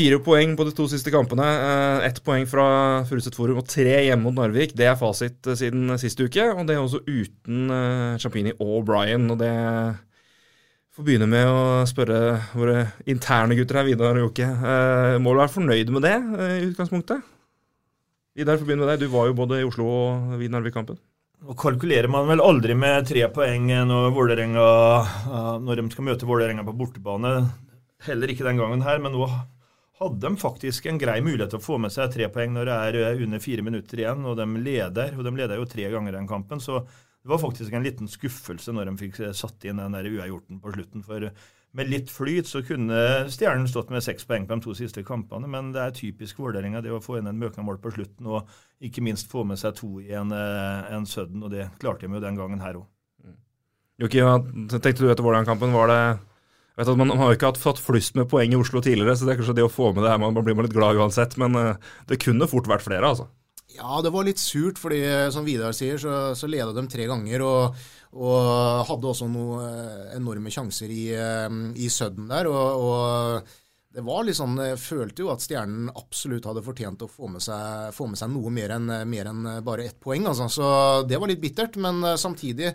Fire poeng på de to siste kampene. Eh, Ett poeng fra Furuset Forum og tre hjemme mot Narvik. Det er fasit eh, siden sist uke, og det er også uten eh, Champini og Brian. Og det får begynne med å spørre våre interne gutter her, Vidar og Jokke. Må du være fornøyd med det i utgangspunktet? Vidar, får begynne med deg. Du var jo både i Oslo og vid Narvik-kampen. Nå kalkulerer man vel aldri med tre poeng når, når de skal møte Vålerenga på bortebane. Heller ikke den gangen her, men nå hadde de faktisk en grei mulighet til å få med seg tre poeng når det er eh, under fire minutter igjen, og de leder. Og de leder jo tre ganger den kampen, så det var faktisk en liten skuffelse når de fikk eh, satt inn den der uavgjorten på slutten. For med litt flyt så kunne Stjernen stått med seks poeng på de to siste kampene, men det er typisk Vålerenga det å få inn en møknamål på slutten, og ikke minst få med seg to i en, eh, en sudden, og det klarte de jo den gangen her òg. Mm. Jokke, hva tenkte du etter Vålerenga-kampen? Var det vet at Man har jo ikke hatt fått flust med poeng i Oslo tidligere, så det er kanskje det å få med det her, man blir man litt glad uansett. Men uh, det kunne fort vært flere, altså. Ja, det var litt surt, fordi som Vidar sier, så, så leda de tre ganger. Og, og hadde også noen eh, enorme sjanser i, eh, i Sudden der. og, og det var litt sånn, Jeg følte jo at Stjernen absolutt hadde fortjent å få med seg, få med seg noe mer enn, mer bare ett poeng. Altså. Så det var litt bittert, men samtidig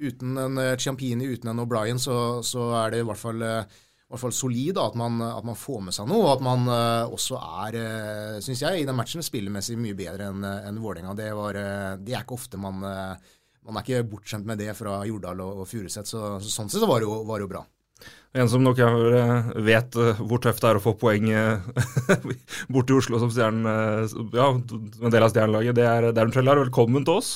uten en eh, Ciampini, uten en O'Brien, så, så, er det i hvert fall, eh, i hvert fall solid da, at, man, at, man, får med seg noe. Og at man uh, også er, uh, syns jeg, i den matchen spillemessig mye bedre enn en Vålerenga. Det, det er ikke ofte man Man er ikke bortskjemt med det fra Jordal og, og Furuset. Så, så, sånn sett så var det jo, var det jo bra. En som nok vet hvor tøft det er å få poeng bort til Oslo som stjernen, ja, en del av stjernelaget, det er Darren Trellar. Velkommen til oss.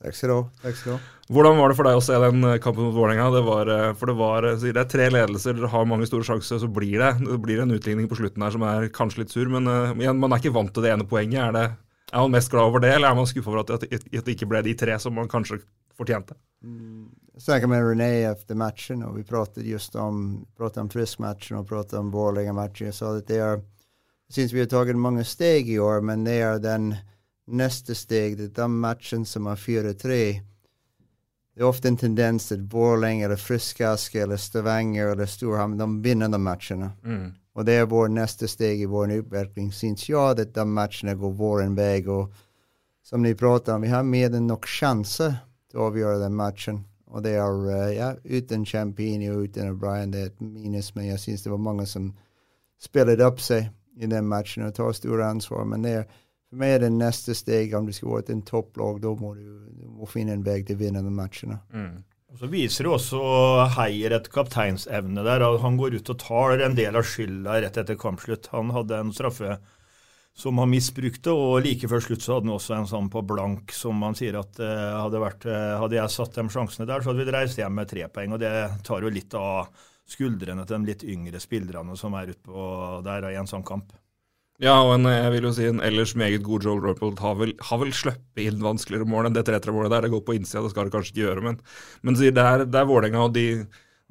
Takk skal du ha. Takk skal du ha. Hvordan var det for deg å se den eh, kampen mot Vålerenga? Det eh, for det var eh, det er tre ledelser, dere har mange store sjanser, så blir det, det blir en utligning på slutten her som er kanskje litt sur. Men igjen, man er ikke vant til det ene poenget. Er, det, er man mest glad over det, eller er man skuffa over at det, at det ikke ble de tre som man kanskje fortjente? Mm. Jeg snakket med René etter matchen, og vi pratet just om, pratet om Frisk-matchen og pratet om Vålerenga-matchen. Jeg sa at det er Jeg syns vi har tatt mange steg i år, men det er den neste steg, det er den matchen som er 4-3 det är ofta en tendens att Borlänge eller Friskaske eller Stavanger eller Storhamn, de vinner de matcherna. Mm. Och det är vår nästa steg i vår utveckling. Syns jag att de matcherna går vår väg och som ni pratar om, vi har mer än nog chanser att avgöra den matchen. Och det är, uh, ja, utan Champini och utan O'Brien, det är ett minus, men jag syns det var många som spelade upp sig i den matchen och tar stora ansvar. Men det är, for meg er det neste steg, om du skal være en topplag, da må du, du må finne en vei til å vinne de matchene. Mm. Så viser det også Heier et kapteinsevne der. Han går ut og tar en del av skylda rett etter kampslutt. Han hadde en straffe som han misbrukte, og like før slutt så hadde han også en sånn på blank som han sier at uh, hadde, vært, uh, hadde jeg satt de sjansene der, så hadde vi reist hjem med tre poeng. og Det tar jo litt av skuldrene til de litt yngre spillerne som er utpå der i en sånn kamp. Ja, og en, jeg vil jo si en ellers meget god Joel Ropold har vel, har vel sluppet inn vanskeligere mål enn det 3-3-målet der. Det går på innsida, det skal det kanskje ikke gjøre, men, men det er, det er Vålerenga, og de,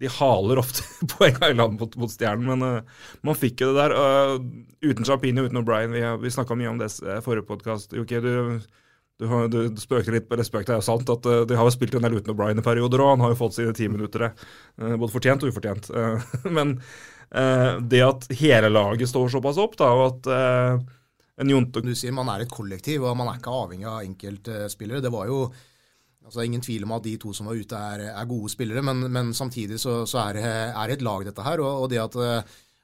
de, haler ofte poenga i land mot, mot Stjernen. Men uh, man fikk jo det der. Uh, uten Champini uten O'Brien, vi, vi snakka mye om det i forrige podkast. Okay, du, du, du, du spøkte litt eller spøkte, det er jo sant at uh, de har jo spilt en del uten O'Brien i perioder, og han har jo fått sine ti minutter, uh, både fortjent og ufortjent. men Eh, det at hele laget står såpass opp, da, og at en Jonte Du sier man er et kollektiv, og man er ikke avhengig av enkeltspillere. Det var jo altså ingen tvil om at de to som var ute, er, er gode spillere, men, men samtidig så, så, er det et lag, dette her. Og, og, det at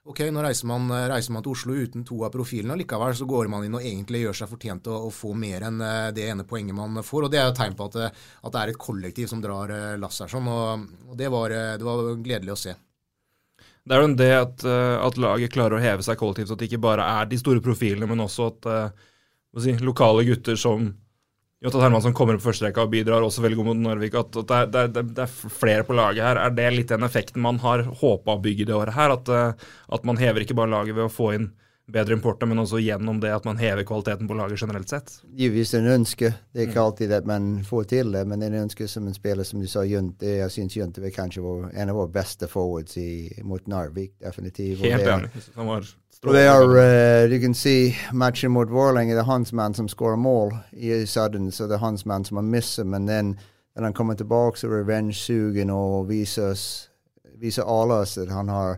ok, nå reiser man, reiser man, til Oslo uten to av profilene, og likevel så går man inn og egentlig gjør seg fortjent til å, å, få mer enn det ene poenget man får. og Det er jo tegn på at, at det er et kollektiv som drar lass her. sånn, og, og det, var, det var gledelig å se. Det er jo det at, eh, at, laget klarer å heve seg kollektivt, at det ikke bare er de store profilene, men også at si, lokale gutter som Jonathan Hermansson kommer på førsterekka og bidrar også veldig god mot Narvik. At, at det, er, det, er, det, er, flere på laget her. Er det litt den effekten man har håpa å bygge det året her? At, uh, at man hever ikke bare laget ved å få inn bedre importer, men også gjennom det at man hever kvaliteten på laget generelt sett? Jo, hvis en ønske. Det er ikke alltid at man får til det, men en ønske som en spiller som du sa, Junte. Jeg syns Junte var kanskje en av våre beste forwards i, mot Narvik, definitivt. Helt enig. Han var er, uh, you can see matchen mot Vålerenga, det er hans mann som skårer mål i sudden, så det er hans mann som har mistet, men den, når han kommer tilbake, så revenge-sugen og viser, alle oss at han har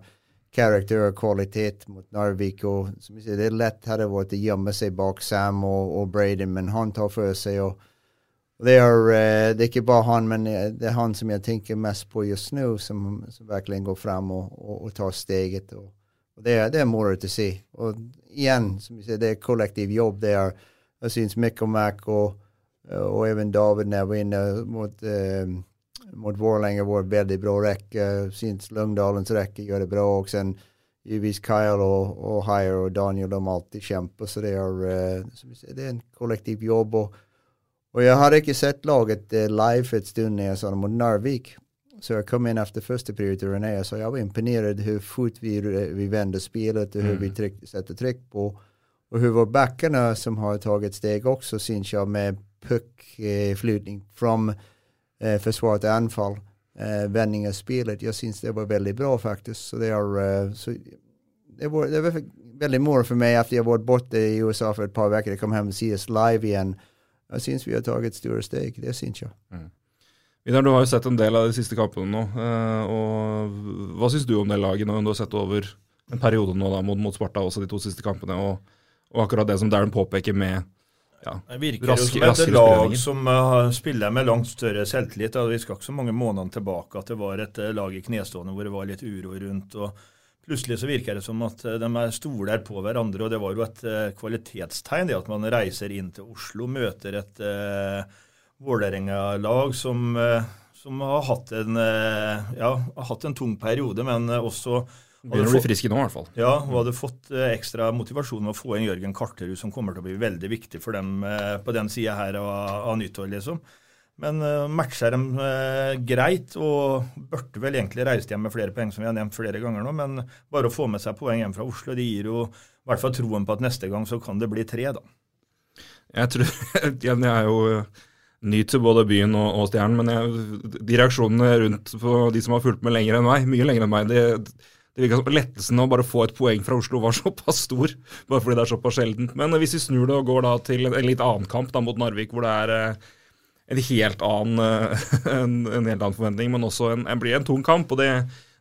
karakter og kvalitet mot Narvik. og som jeg sier, Det er lett hadde vært å gjemme seg bak Sam og, og Braden, men han tar for seg. og det er, uh, det er, ikke bare han, men eh, det er han som jeg tenker mest på just nå, som, som virkelig går frem og, og, og tar steget. Og, og det, det er moro å se. Og igjen, som vi sier, det er kollektiv jobb. det er, Jeg syns Mick og Mac og, og even David når var inne mot eh, mot Vålerenga vår veldig bra rekke. Syns Lungdalens rekke gjør det bra. Og sen givetvis Kyle og, og Hire og Daniel de alltid kjemper. Så det er, uh, det er en kollektiv jobb. Og, og, jeg hadde ikke sett laget uh, live et stund når jeg sa det mot Narvik. Så jeg kom inn etter første period til René så jeg var imponert hvor fort vi, vi vender spillet, og hvor mm. vi tryk, setter trykk på. Og hvor backene som har tatt steg også, syns jeg, med puckflytning eh, from eh, försvaret anfall, eh, vändning av spelet. Jag syns det var väldigt bra faktiskt. Så det, är, eh, så det, var, det var väldigt moro för mig efter jag varit borta i USA för ett par veckor. Jag kom hem och ses live igen. Jag syns vi har tagit stora steg, det syns jag. Mm. Vidar, du har jo sett en del av de siste kampene nå. Eh, og Hva syns du om det laget når du har sett over en periode nå da, mot, mot Sparta, også de to siste kampene, og, og akkurat det som Darren påpeker med ja, det virker raske, jo som et lag som uh, spiller med langt større selvtillit. Vi skal ikke så mange månedene tilbake at det var et uh, lag i knestående hvor det var litt uro rundt. og Plutselig så virker det som at uh, de er stoler på hverandre. og Det var jo et kvalitetstegn det at man reiser inn til Oslo, møter et uh, Vålerenga-lag som, som, har hatt en, ja, har hatt en tung periode, men også Begynner å bli friske nå, i hvert fall. Ja, og hadde fått eh, ekstra motivasjon med å få inn Jørgen Karterud, som kommer til å bli veldig viktig for dem eh, på den sida her av, av nyttår, liksom. Men uh, matcher dem uh, greit, og burde vel egentlig reist hjem med flere poeng, som vi har nevnt flere ganger nå. Men bare å få med seg poeng hjem fra Oslo, det gir jo i hvert fall troen på at neste gang så kan det bli tre, da. Jeg tror Jeg er jo ny til både byen og, og Stjernen, men jeg, de reaksjonene rundt på de som har fulgt med lenger enn meg, mye lenger enn meg, det det virka som lettelsen å bare få et poeng fra Oslo var såpass stor, bare fordi det er såpass sjeldent. Men hvis vi snur det og går da til en, litt annen kamp da mot Narvik, hvor det er eh, en helt annen, eh, en, en, helt annen forventning, men også en, en blir en tung kamp. og det,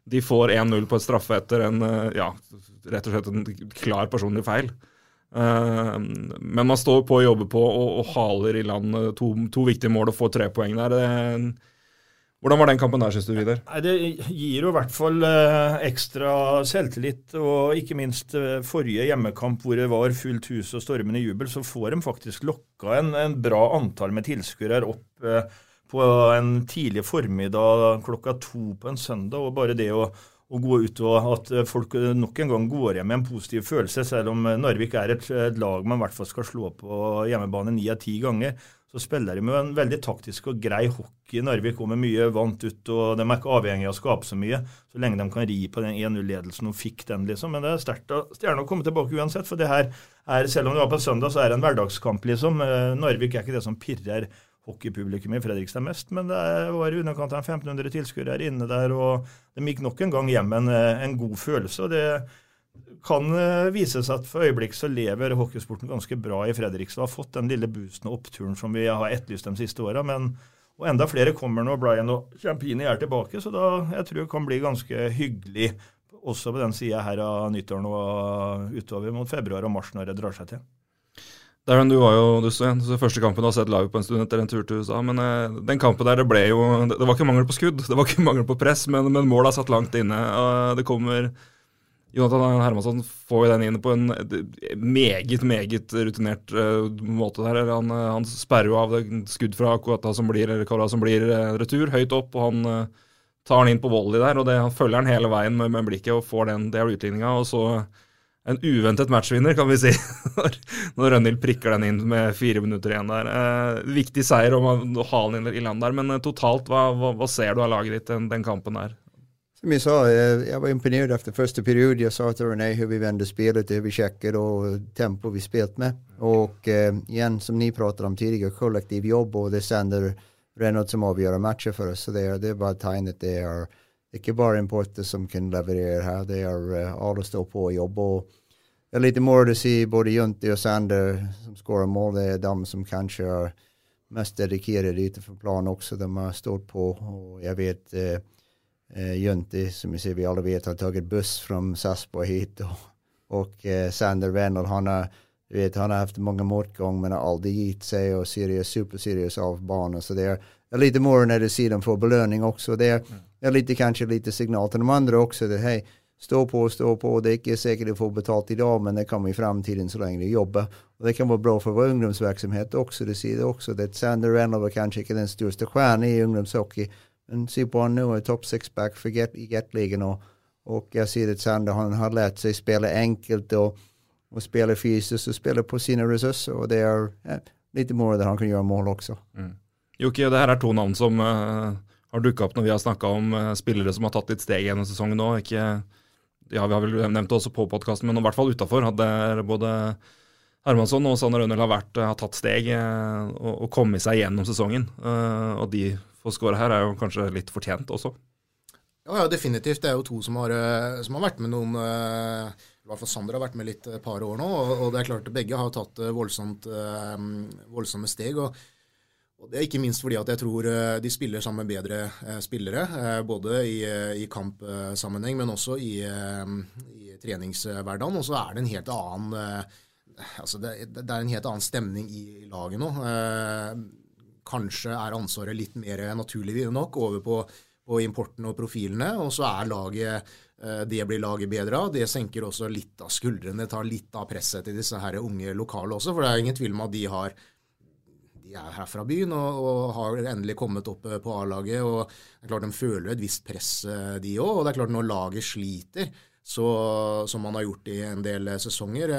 De får 1-0 på et straffe etter en eh, ja, rett og slett en klar personlig feil. Uh, men man står på og jobber på og, og haler i land to, to, viktige mål og får tre poeng der. Er hvordan var den kampen der, syns du, Vidar? Det gir jo i hvert fall eh, ekstra selvtillit. Og ikke minst eh, forrige hjemmekamp hvor det var fullt hus og stormende jubel, så får de faktisk lokka en, en bra antall med tilskuere opp eh, på en tidlig formiddag klokka to på en søndag. Og bare det å, å gå ut og at folk nok en gang går hjem med en positiv følelse, selv om Narvik er et, lag man i hvert fall skal slå på hjemmebane ni av ti ganger, så spiller de med en veldig taktisk og grei hockey. Narvik kommer mye vant ut, og de er ikke avhengig av å skape så mye. Så lenge de kan ri på den 1-0-ledelsen og fikk den, liksom. Men det er sterkt av Stjerna å komme tilbake uansett. For det her er, selv om det var på søndag, så er det en hverdagskamp, liksom. Eh, Narvik er ikke det som pirrer hockeypublikum i Fredrikstad mest, men det var i underkant av 1500 tilskuere inne der, og de gikk nok en gang hjem med en, eh, en god følelse. og det kan eh, vise seg at for øyeblikk så lever hockeysporten ganske bra i Fredrikstad. Har fått den lille boosten og oppturen som vi har etterlyst de siste åra. Og enda flere kommer nå. Brian og Champini er tilbake, så da jeg tror det kan bli ganske hyggelig også på den sida her av nyttåren og utover mot februar og mars når det drar seg til. Darren, du var jo du så, så første kampen du har sett live på en stund etter en tur til USA. Men eh, den kampen der, det ble jo Det var ikke mangel på skudd, det var ikke mangel på press, men, men er satt langt inne. og Det kommer Jonathan Hermansson får jo den inn på en meget, meget rutinert uh, måte. der. Han, uh, han, sperrer jo av skudd fra Kouata som blir, eller som blir retur, høyt opp, og han tar han inn på volley der, og det, han følger han hele veien med, med blikket og får den, det av utligninga. Og så en uventet matchvinner, kan vi si, når, når Rønhild prikker den inn med fire minutter igjen der. Eh, viktig seier om å ha den i land der, men eh, totalt, hva, hva, hva, ser du av laget ditt den, den kampen der? Som jeg sa, jeg var imponert etter første period. Jeg sa til René hvordan vi vände spillet, hur vi sjekker, og tempo vi spilte med. Og eh, igjen, som ni pratet om tidligere, kollektiv jobb og det sender Renault som avgjør matcher for oss. Så det er, det er bare tegnet. Det är, det bare importer som kan leverere her. Det er uh, alle står på og jobber. Det er litt mer å se både Junti og Sander som skårer mål. Det er de som kanskje er mest dedikerade utenfor planen også. De har stått på Og jeg vet uh, Junti, som vi, ser, vi alle vet, har tatt buss fra Sarpsborg hit. Og, og Sander Vennel han har, vet, han har hatt mange motgang, men har aldri gitt seg. og seriøs, Superseriøs av banen. Så det er, det er litt mer når du ser dem få belønning også. Det är, är lite, kanske lite signal till de andra också. Det, hej, stå på, stå på. Det är inte säkert att få betalt idag men det kommer i framtiden så länge du jobbar. Och det kan vara bra för vår ungdomsverksamhet också. Det ser det också. Det Sander Renlow er kanske inte den största stjärnan i ungdomshockey men se på honom nu, är topp six-back för get, i jeg och, och jag Sander han har lärt sig spela enkelt och, och spela fysiskt och spela på sina resurser och det är ja, lite mer där han kan göra mål också. Mm. Jokke, det her er to navn som uh, har dukka opp når vi har snakka om uh, spillere som har tatt litt steg gjennom sesongen nå. Ja, Vi har vel nevnt det også på podkasten, men i hvert fall utafor. Både Hermansson og Sander Rønnel har, har tatt steg uh, og, og kommet seg gjennom sesongen. og de få skåre her, er jo kanskje litt fortjent også. Ja, ja, definitivt. Det er jo to som har, eh, som har vært med noen eh, I hvert fall Sander har vært med litt et par år nå. Og, det er klart at begge har tatt eh, voldsomt, voldsomme steg. og og Det er ikke minst fordi at jeg tror de spiller sammen med bedre spillere. Både i, i kampsammenheng, men også i, i treningshverdagen. Og så er det en helt annen altså det, det, er en helt annen stemning i laget nå kanskje er ansvaret litt mer naturlig nok over på, på importen og profilene. Og så er laget eh, det blir laget bedre av. Det senker også litt av skuldrene, tar litt av presset til disse her unge lokale også. For det er ingen tvil om at de har er her fra byen og, og har endelig kommet opp eh, på A-laget. og det er klart De føler et visst press, eh, de òg. Og det er klart når laget sliter, så, som man har gjort i en del sesonger,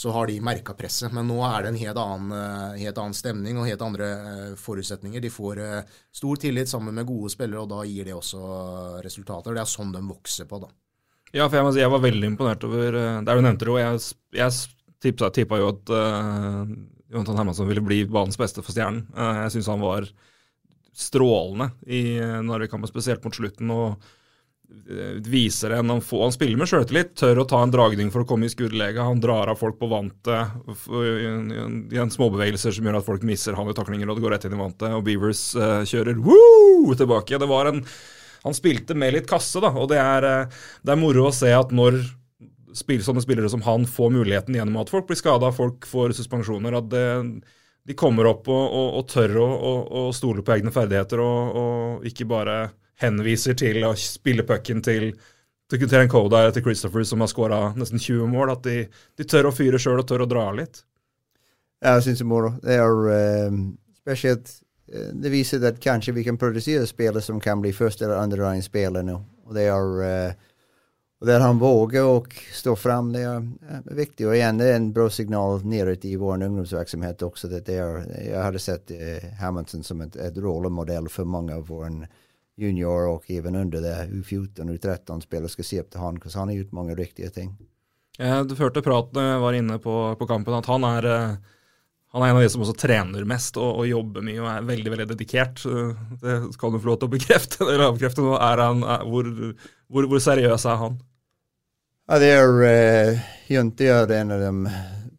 så har de merka presset. Men nå er det en helt annen, eh, helt annen, stemning og helt andre eh, forutsetninger. De får eh, stor tillit sammen med gode spillere, og da gir det også resultater. Det er sånn de vokser på, da. Ja, for jeg må si jeg var veldig imponert over Der du nevnte det, jeg, jeg tippa jo at uh, Jonathan Hermansson ville bli banens beste for Stjernen. Uh, jeg syns han var strålende i Narvik-kampen, spesielt mot slutten. og Eh, viser en han, får, han spiller med sjøltillit, tør å ta en dragning for å komme i skuddlege. Han drar av folk på vantet i en småbevegelser som gjør at folk misser han ved taklinger og det går rett inn i vantet. Og Beavers uh, kjører woo tilbake. Det var en Han spilte med litt kasse, da, og det er, det er moro å se at når spill, sånne spillere som han får muligheten gjennom at folk blir skada, folk får suspensjoner, at det, de kommer opp og, og, og tør å, å, stole på egne ferdigheter og, og ikke bare henviser til å spille pucken til til Koda eller til Christopher, som har skåra nesten 20 mål, at de, de tør å fyre sjøl og tør å dra litt? Ja, jeg syns det er moro. Det er um, spesielt eh, Det viser at kanskje vi kan produsere spillere som kan bli første- eller andregangsspillere nå. Og det er uh, och där han vågar och stå fram, det är, viktig. viktigt. Och igen, det är en bra signal neråt i vår ungdomsverksamhet också. Det är, jag hade sett eh, Hamilton som ett, ett rollemodell för många av våra junior och även under det U14 och U13 spelare ska se upp till han, för han har gjort många riktiga ting. Ja, du hørte praten var inne på, på, kampen, at han er, eh, han er en av de som også trener mest og, og, jobber mye og er veldig veldig dedikert. Det skal du få lov til å bekrefte eller avkrefte. Er han, er, hvor, hvor, hvor, seriøs er han? Ja, det er uh, Junte er en av de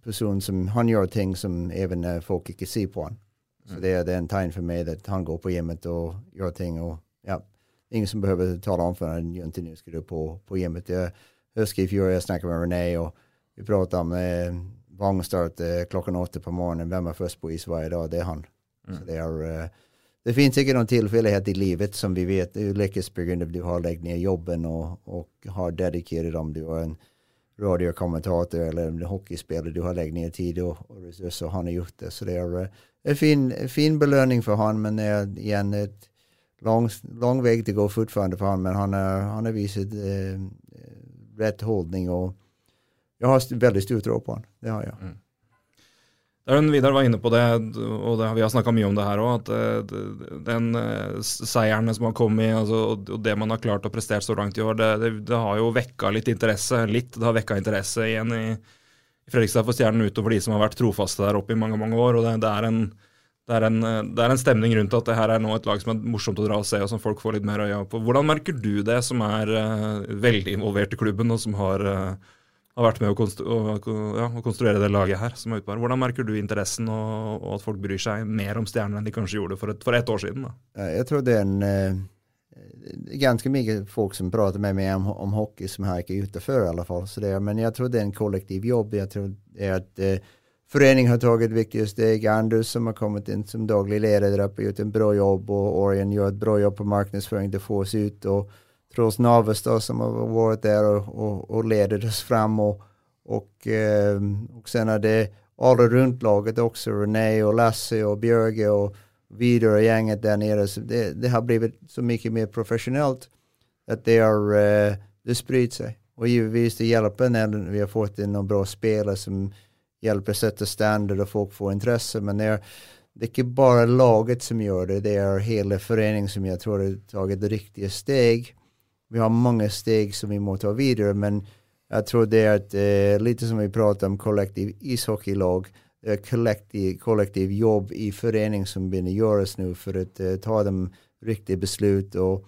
personene som Han gjør ting som even uh, folk ikke ser på han. Så mm. det, er, det er en tegn for meg at han går på hjemmet og gjør ting. og ja, ingen som behøver tala om for han Junte nå skal du på, på hjemmet. Jeg husker i fjor jeg snakket med René og vi pratet om eh, vognstart eh, klockan åtte på morgenen. Hvem er først på is varje dag? Det er han. Mm. Så det, er... eh, det finns ikke någon tillfällighet i livet som vi vet. Du lyckas på grund av att du har lagt ner jobben och, och har dedikerat om Du har en radiokommentator eller en hockeyspelare. Du har lagt ner tid och, och resurser och han har gjort det. Så det är en fin, fin belöning för honom men det är igen ett lång, lång väg till gå fortfarande för honom, men han, är, han har visat eh, rätt hållning och jag har väldigt stor tro på honom. Det har jag. Mm. Den Vidar var inne på det, og det, vi har snakka mye om det her òg, at eh, den uh, seieren som har kommet, altså, og det man har klart å prestere så langt i år, det, det, det har jo vekka litt interesse. Litt, det har vekka interesse igjen i, i Fredrikstad for Stjernen utover de som har vært trofaste der oppe i mange mange år. og det, det er en det er, en, det er, en, stemning rundt at det her er nå et lag som er morsomt å dra og se, og som folk får litt mer øye på. Hvordan merker du det, som er uh, veldig involvert i klubben, og som har uh, har vært med å, konstru å, ja, å, konstruere det laget her. som er Hvordan merker du interessen og, og, at folk bryr seg mer om stjernene enn de kanskje gjorde for et, ett år siden? Da? Jeg tror det er en eh, ganske mye folk som prater med meg om, om hockey som her ikke er ute før, i alle fall. Det, men jeg tror det er en kollektiv jobb. Jeg tror det er at eh, Foreningen har tatt viktige steg. Anders som har kommet inn som daglig leder har gjort en bra jobb. Og Orion gjør et bra jobb på markedsføring. Det får oss ut. og Trots Navestad som har varit där och, och, och leder oss fram och, och, eh, och sen är det alla runt laget också, René och Lasse och Björge och vidare och gänget där nere. Så det, det, har blivit så mycket mer professionellt att det, är, eh, det sig. Och givetvis det hjälper när vi har fått in några bra spelare som hjälper sätta standard och folk får intresse. Men det är, det är inte bara laget som gör det, det är hela föreningen som jag tror har tagit riktiga steg vi har mange steg som vi må ta videre, men jeg tror det er at uh, lite som vi prater om kollektiv ishockeylag, det er kollektiv, kollektiv jobb i forening som begynner å gjøres nå for å uh, ta de riktige beslut. Og,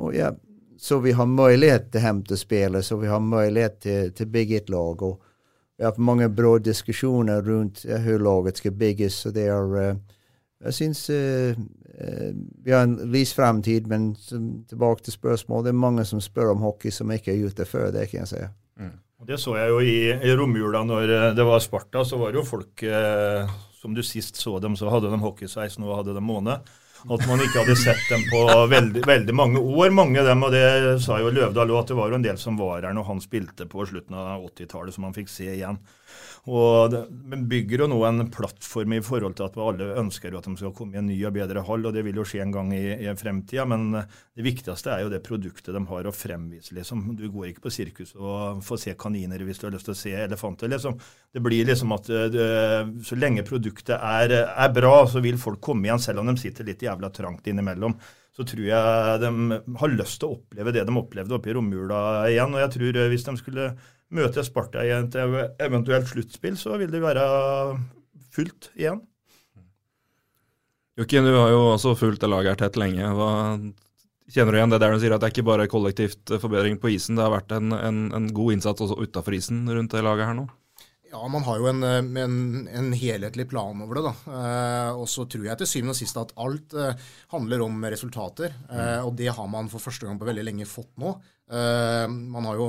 og ja, så vi har mulighet til å hente spillere, så vi har mulighet til, til å bygge et lag. og vi har hatt mange bra diskusjoner rundt uh, hvordan laget skal bygges. så det er, Jeg syns uh, Eh, vi har en lys fremtid, men tilbake til spørsmål. Det er mange som spør om hockey som ikke er ute før, det kan jeg si. Mm. Det så jeg jo i, i romjula når eh, det var Sparta, så var det jo folk eh, som du sist så dem, så hadde de hockeysveis, nå hadde de måne. At man ikke hadde sett dem på veldig, veldig mange år, mange av dem. Og det sa jo Løvdahl òg, at det var jo en del som var her når han spilte på slutten av 80-tallet, som han fikk se igjen. Og det, bygger jo nå en plattform i forhold til at alle ønsker at de skal komme i en ny og bedre hall, og det vil jo skje en gang i, i fremtida. Men det viktigste er jo det produktet de har å fremvise. liksom. Du går ikke på sirkus og får se kaniner hvis du har lyst til å se elefanter. liksom. Det blir liksom at det, så lenge produktet er, er, bra, så vil folk komme igjen, selv om de sitter litt jævla trangt innimellom. Så tror jeg de har lyst til å oppleve det de opplevde oppe i romjula igjen. Og jeg tror hvis de skulle møter Sparta i et eventuelt sluttspill, så vil det være fullt igjen. Jokken, du har jo også fulgt det laget her tett lenge. Hva Kjenner du igjen det der du sier at det er ikke bare kollektivt forbedring på isen, det har vært en, en, en god innsats også utafor isen rundt det laget her nå? Ja, man har jo en, en, en helhetlig plan over det. da. Eh, og så tror jeg til syvende og sist at alt eh, handler om resultater. Eh, og det har man for første gang på veldig lenge fått nå. Eh, man har jo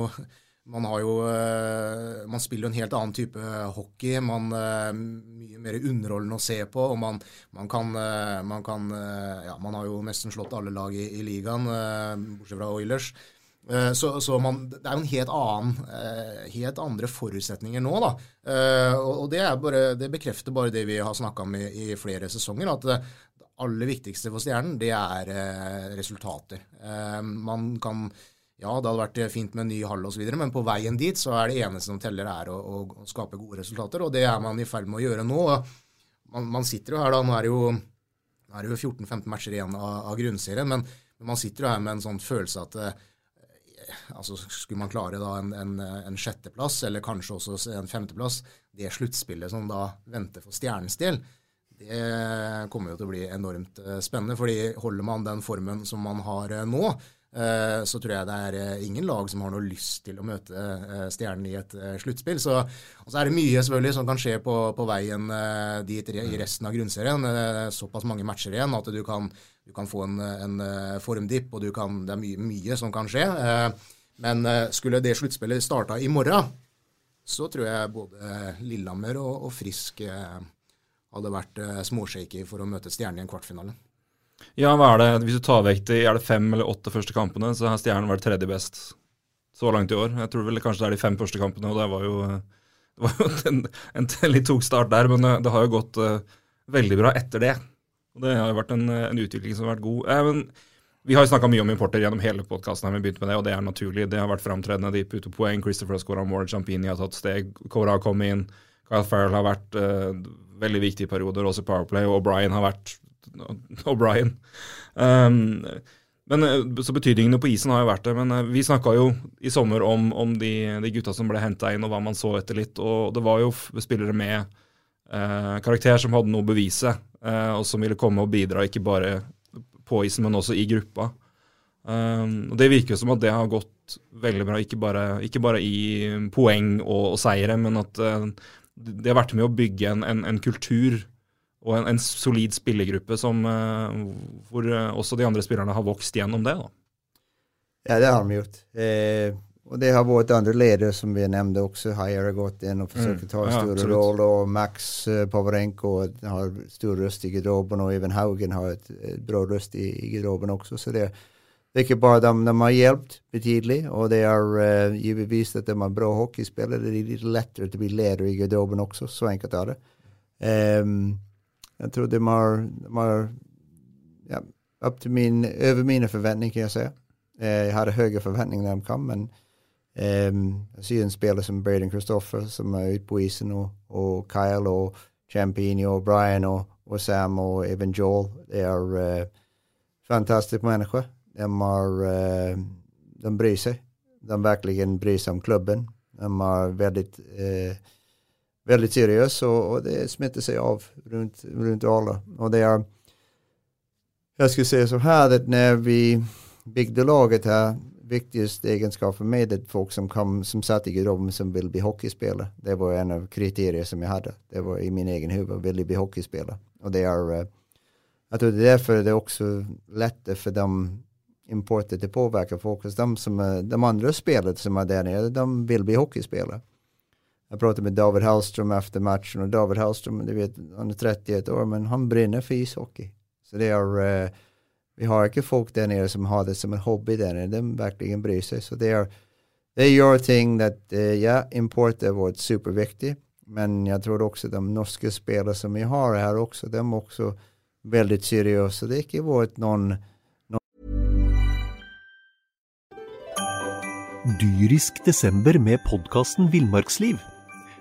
man, jo, eh, man spiller jo en helt annen type hockey. Man er eh, mye mer underholdende å se på. og Man, man kan, eh, man, kan ja, man har jo nesten slått alle lag i, i ligaen, bortsett fra Oilers. Så, så man, det er jo en helt annen, helt andre forutsetninger nå. da. Og det, bare, det bekrefter bare det vi har snakka om i, i, flere sesonger. at det aller viktigste for Stjernen, det er resultater. Man kan ja, det hadde vært fint med en ny hall osv., men på veien dit så er det eneste som teller, er å, å, skape gode resultater. Og det er man i ferd med å gjøre nå. Man, man sitter jo her da, nå er det jo, jo 14-15 matcher igjen av, av grunnserien, men, men, man sitter jo her med en sånn følelse at eh, altså Skulle man klare da en, en, en, sjetteplass, eller kanskje også en femteplass, det sluttspillet som da venter for Stjernens del, det kommer jo til å bli enormt eh, spennende. fordi holder man den formen som man har eh, nå, Eh, så tror jeg det er eh, ingen lag som har noe lyst til å møte eh, Stjernen i et sluttspill. Så, og så er det mye selvfølgelig som kan skje på, på veien dit i resten av grunnserien. Såpass mange matcher igjen at du kan, du kan få en, en formdipp, og kan, det er mye, mye, som kan skje. Men skulle det sluttspillet starta i morgen, så tror jeg både Lillehammer og, og Frisk hadde vært småshaky for å møte Stjernen i en kvartfinale. Ja, hva er det? Hvis du tar vekk de er det fem eller åtte første kampene, så har Stjernen vært tredje best så langt i år. Jeg tror vel kanskje det er de fem første kampene, og det var jo, det var jo en, en, litt tung start der. Men det har jo gått uh, veldig bra etter det. Og Det har jo vært en, en, utvikling som har vært god. Eh, men Vi har jo snakka mye om importer gjennom hele podkasten, og det er naturlig. Det har vært framtredende. De putter poeng. Christopher har skåra mål, Champini har tatt steg, Cora har kommet inn. Kyle Farrell har vært uh, veldig viktig i perioder, også Powerplay, og Brian har vært O'Brien. Um, men Så betydningene på isen har jo vært det. Men uh, vi snakka jo i sommer om, om de, de, gutta som ble henta inn, og hva man så etter litt. Og det var jo spillere med eh, karakter som hadde noe å bevise, og som ville komme og bidra, ikke bare på isen, men også i gruppa. Um, og Det virker jo som at det har gått veldig bra, ikke bare, ikke bare i poeng og, og, seire, men at eh, det har vært med å bygge en, en, en kultur og en, en, solid spillergruppe som, uh, hvor uh, også de andre spillerne har vokst gjennom det. da. Ja, det har de gjort. Eh, og det har vært andre ledere som vi nevnte også. Heier har gått inn og forsøkt å ta en større ja, rolle. Og Max uh, Pavarenko har stor røst i garderoben, og Even Haugen har et, et bra røst i, i garderoben også. Så det, det, er ikke bare dem de har hjulpet betydelig, og det har uh, givetvis at de er bra hockeyspillere. Det er litt lettere å bli leder i garderoben også. Så enkelt er det. Um, jeg tror de var, var ja, min, over mine forventninger, kan jeg si. Uh, jeg hadde høye forventninger da de kom, men Um, jeg ser en spiller som Braden Christoffer, som er ute på isen, og, og Kyle og Champini og Brian og, og, Sam og even Joel. De er uh, fantastiske mennesker. De, er, uh, de bryr seg. De virkelig bryr seg om klubben. De er veldig, uh, veldig seriøs, og, og, det smitter seg av rundt, rundt alle. Og det er Jeg skulle si så her at når vi bygde laget her viktigste egenskap for meg är folk som, kom, som satt i garderoben som ville bli hockeyspelare. Det var en av kriteriene som jeg hadde. Det var i min egen huvud, Ville bli hockeyspelare. Og det er Jeg tror det er derfor det er også lettere for dem importet att påverka folk. De, som, de andre spillerne som er der nere, de vil bli hockeyspelare. Jag pratade med David Hallstrøm efter matchen och David Hallstrøm, du vet, han är 31 år men han brinner för ishockey. Så det är uh, vi har ikke folk der nede som har det som en hobby der nede. De virkelig bryr seg. Så det, er, det gjør ting at uh, ja, import har vært superviktig. Men jeg tror også de norske spillere som vi har her også, de er også veldig seriøse. Det har ikke vært noen, Dyrisk desember med podkasten Villmarksliv.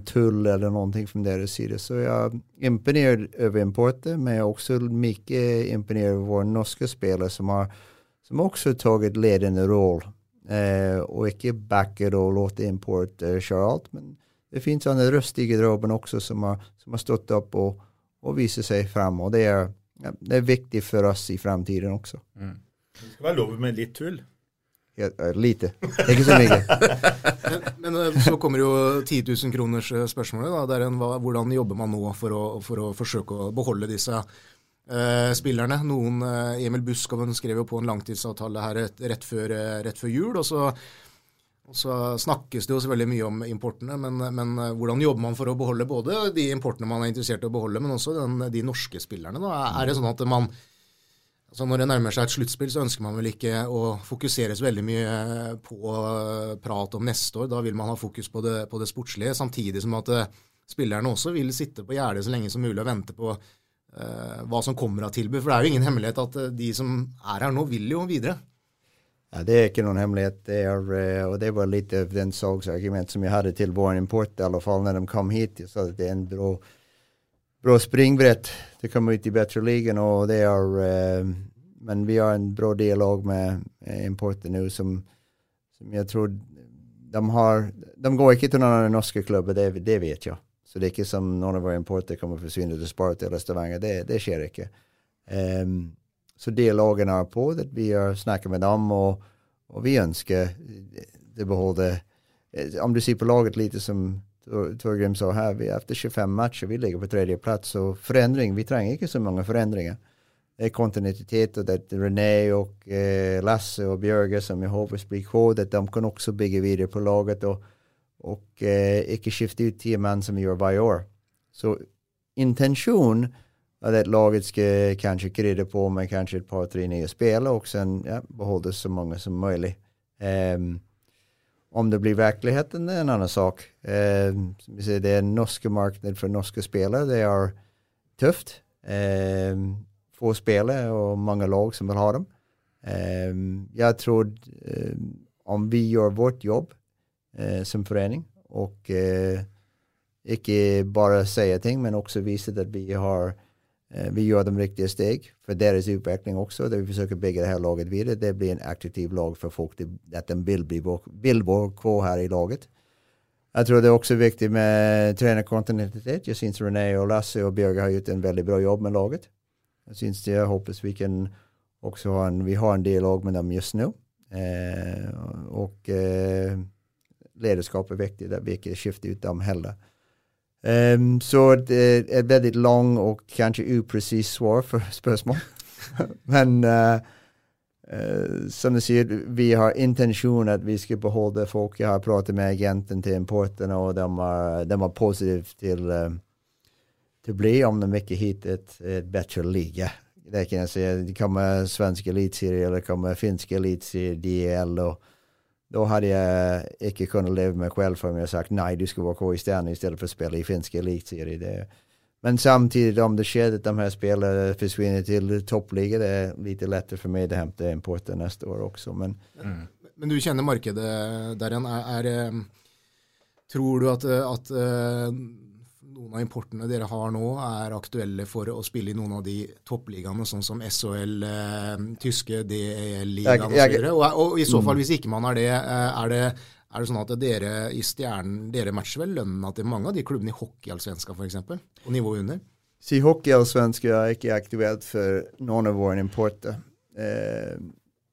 Tull eller noe fra deres side. Så jeg er imponert over importen, men jeg er også mye imponert over våre norske spillere, som har som også har tatt ledende roll Eh, og ikke backer og låter import eh, kjøre alt. Men det finnes sånne røster i garderoben også som har, som har, stått opp og, og viser seg frem. Og det er, det er viktig for oss i fremtiden også. Mm. Det skal være lov med litt tull. Eh, lite. Ikke så mye. men, men, eh, så kommer jo 10 000 kroners spørsmålet. Da. Det er en, hvordan jobber man nå for å, for å forsøke å beholde disse eh, spillerne. Noen, eh, Emil Buskoven skrev jo på en langtidsavtale her rett, rett, før, uh, rett før, jul. og så, og så, snakkes det jo selvfølgelig mye om importene, men, men, hvordan jobber man for å beholde både de importene man er interessert i å beholde, men også den, de norske spillerne? Da? Er det sånn at man altså Når det nærmer seg et sluttspill, så ønsker man vel ikke å fokusere så veldig mye på prat om neste år. Da vil man ha fokus på det, på det sportslige, samtidig som at spillerne også vil sitte på gjerdet så lenge som mulig og vente på uh, hva som kommer av tilbud. For det er jo ingen hemmelighet at eh, de som er her nå, vil jo videre. Ja, det er ikke noen hemmelighet. Det er, eh, og det var litt av den saksargument som jeg hadde til vår import, i alle fall når de kom hit. Jeg sa at det er en bra, bra springbrett til å komme ut i bedre ligaen. og det er, Men vi har en bra dialog med importen nå som, som jeg tror de har De går ikke til noen norske klubber, det, det vet jeg. Så det er ikke som noen av våre importer kommer å forsvinne til Sparta eller Stavanger. Det, det, skjer ikke. Um, så det lagene er på, det vi har snakket med dem, og, og vi ønsker å beholde Om du ser på laget lite som Torgrim sa her, vi, etter 25 matcher vi ligger på tredjeplass. så forandring, vi trenger ikke så mange forandringer. Det er kontinuitet, og det er René og eh, Lasse og Bjørge som jeg håper blir kvar. At de kan også bygge videre på laget. og og eh, ikke skifte ut ti menn som vi gjør hver år. Så intensjonen er at laget skal kanskje krydre på med kanskje et par-tre nye spillere, og sen ja, beholde så mange som mulig. Um, om det blir verkligheten det er en annen sak. Eh, det er norske marked for norske spillere. Det er tøft. Eh, få spillere og mange lag som vil ha dem. jeg tror om vi gjør vårt jobb eh, som forening, og eh, ikke bare sier ting, men også viser at vi har eh, vi gjør de riktige steg for deres utvikling også. Vi forsøker å bygge det her laget videre. Det blir en attraktiv lag for folk at de vil bli vil kvar her i laget. Jeg tror det er også viktig med trenerkontinuitet. Jeg syns René og Lasse og Bjørge har gjort en veldig bra jobb med laget. Jeg synes det, jeg håper vi kan også ha en, vi har en dialog med dem just nå. Eh, og eh, lederskap er viktig, vi ikke skifter ut dem heller. Um, så det er et veldig lang og kanskje upresis svar for spørsmål. Men uh, uh, som du sier, vi har intensjon at vi skal beholde folk. Jeg har pratet med agenten til importene, og de er, de er positive til, uh, til å bli, om de ikke hit et, et bedre liga det kan jeg si. Det kommer svensk eliteserie eller kommer finsk eliteserie, DL. og da hadde jeg ikke kunnet leve med kveld for jeg sagt nei, du skal være kvar i å spille i finsk det. Men samtidig, om det skjedde at de her spillerne forsvinner til toppliga, det er litt lettere for meg å hente importen neste år også. Men, mm. men du kjenner markedet der igjen. Er, er, eh, tror du at, at eh, noen av importene dere har nå, er aktuelle for å spille i noen av de toppligaene, sånn som SHL, eh, tyske DEL-ligaen osv. Og, og, og i så fall, mm. hvis ikke man er det, eh, er det, er det sånn at dere i Stjernen dere matcher vel lønna til mange av de klubbene i hockeyallsvenska f.eks., og nivået under? Si hockeyallsvenska er ikke aktuelt for noen av våre importer. Eh,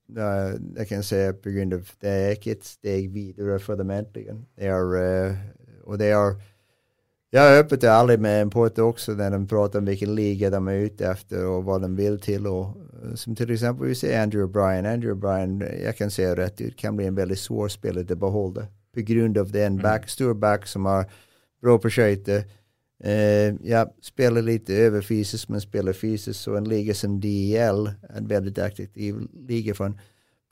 jeg kan si på grunn av det er ikke et steg videre for dem egentlig. Det er, uh, og det er jag är öppet och ärlig med importer också när de pratar om vilken liga de är ute efter och vad de vill till. Och, eh, som till exempel vi ser Andrew Bryan. Andrew Bryan, jag kan säga rätt ut, kan bli en väldigt svår spelare att behålla. På grund av det en mm. back, stor back som har bra på sköte. Uh, ja, spelar lite över fysiskt men spelar fysiskt. Så en liga som DEL, en väldigt attraktiv liga från.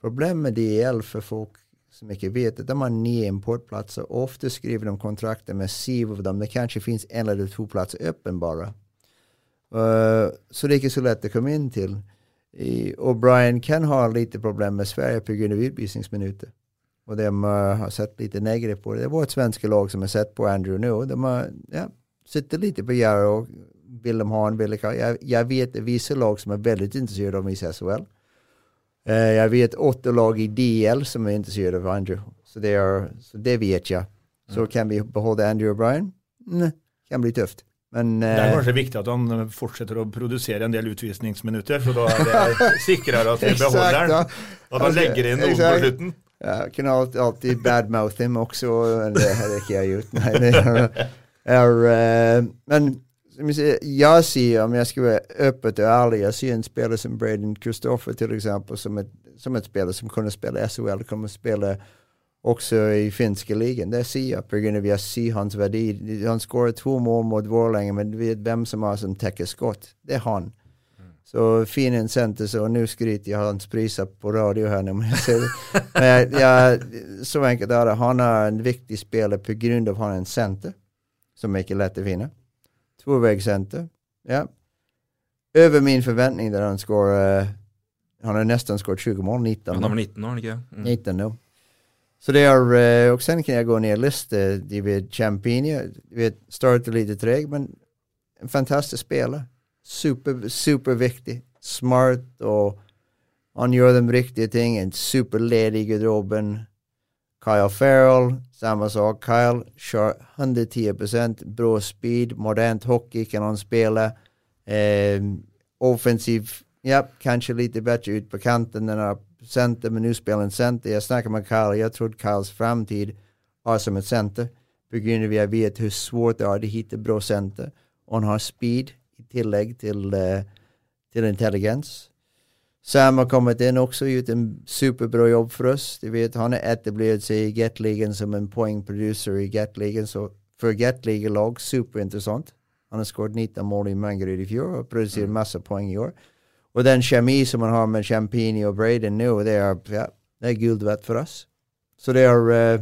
Problemet med DEL för folk som ikke vet, at de har ni importplatser. Ofte skriver de kontrakter med syv av dem. Det kanskje finnes en eller to plasser åpenbare. bare. Uh, så det er ikke så lett å komme inn til. I, og Brian kan ha litt problem med Sverige pga. utvisningsminutter. Og de uh, har sett litt negativt på det. Det var et svenske lag som har sett på Andrew nå. De har ja, sittet litt på gjerdet og vil de ha en vil jeg, jeg vet det visse lag som er veldig interessert av å. Uh, jeg vet åtte lag i DL som er interessert av Andrew. Så det, er, så det vet jeg. Så mm. kan vi beholde Andrew og Brian? Det kan bli tøft. Men, det er kanskje viktig at han fortsetter å produsere en del utvisningsminutter, for da er det sikrere at vi beholder den. At han legger inn noen på slutten. Ja, jeg kan alltid, badmouth him også, men det har ikke jeg gjort. Nei, er, er, men jeg sier, om jeg skal være öppet og ærlig, jeg sier en spiller som Braden Kristoffer til eksempel, som et, som ett spiller som kunne spille SHL, kunne spille også i finska ligan. Det sier jeg av jeg ser hans värde. Han skårar to mål mot Vålerenga, men du vet hvem som har som täcker skott. Det er han. Så fin en senter, så nå skryter jeg hans priser på radio her. Men jeg, jag, så enkelt är det. Han er en viktig spiller att han är en center som er ikke lett å finne. Tvåvägssenter. Ja. Over min forventning der han skår, uh, han har nästan skåret 20 mål, 19. Han var 19 år, ikke? Mm. 19 nå. Så det er, uh, og sen kan jeg gå ned i lista, de vet Champigny, de vet startar lite treg, men en fantastisk spiller. Super, superviktig, smart og han gjør de riktige ting. En superledig i garderoben. Kyle Farrell, samma sak. Kyle kör 110%, bra speed, modernt hockey kan han spela. Eh, offensiv, ja, kanske lite bättre ut på kanten än center, men nu spelar han center. Jag snackar med Kyle, jag trodde Kyles framtid har som ett center. På grund av vet hur svårt det är att hitta bra center. Och han har speed i tillägg till, uh, till intelligens. Sam har kommet in også, gjort en superbra jobb for oss. De vet, han er etablert seg i Gateligaen som en poengproducer i Gateligaen, Så for Gateligalag superinteressant. Han har skåret 19 mål i Mangerud i fjor og produsert mm. poeng poäng i år. Og den kjemi som man har med Champini og Braden nå, det er, ja, det är guld värt för oss. Så det er uh,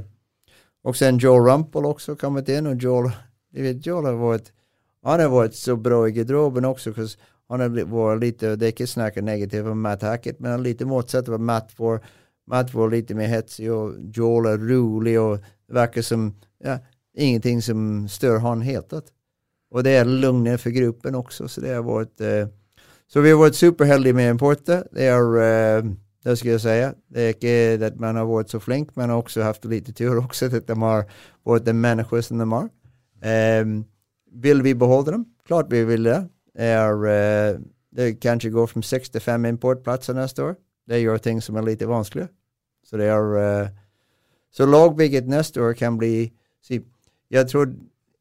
også en Joel Rumpel også kommet in og Joel, vet, Joel har vært han har vært så bra i garderoben også, han har vært lite, det er ikke snakket negativt om Matt Hackett, men lite motsatt av Matt får. Matt var lite mer hetsig og Joel er rolig og det verkar som, ja, ingenting som stør han helt. Og det er lugnende for gruppen også, så det har vært uh, så vi har vært superheldige med importen. Det er uh, det skal jeg si. det er ikke at man har vært så flink, men har hatt litt tur også, at de har vært de människa som de er. Um, vil vi beholde dem? Klart vi vil det är, eh, det kanske går från 6 till 5 importplatser neste år. Det gjør ting som er litt vanskelig. Så det er eh, så lagbygget neste år kan bli, si, Jeg tror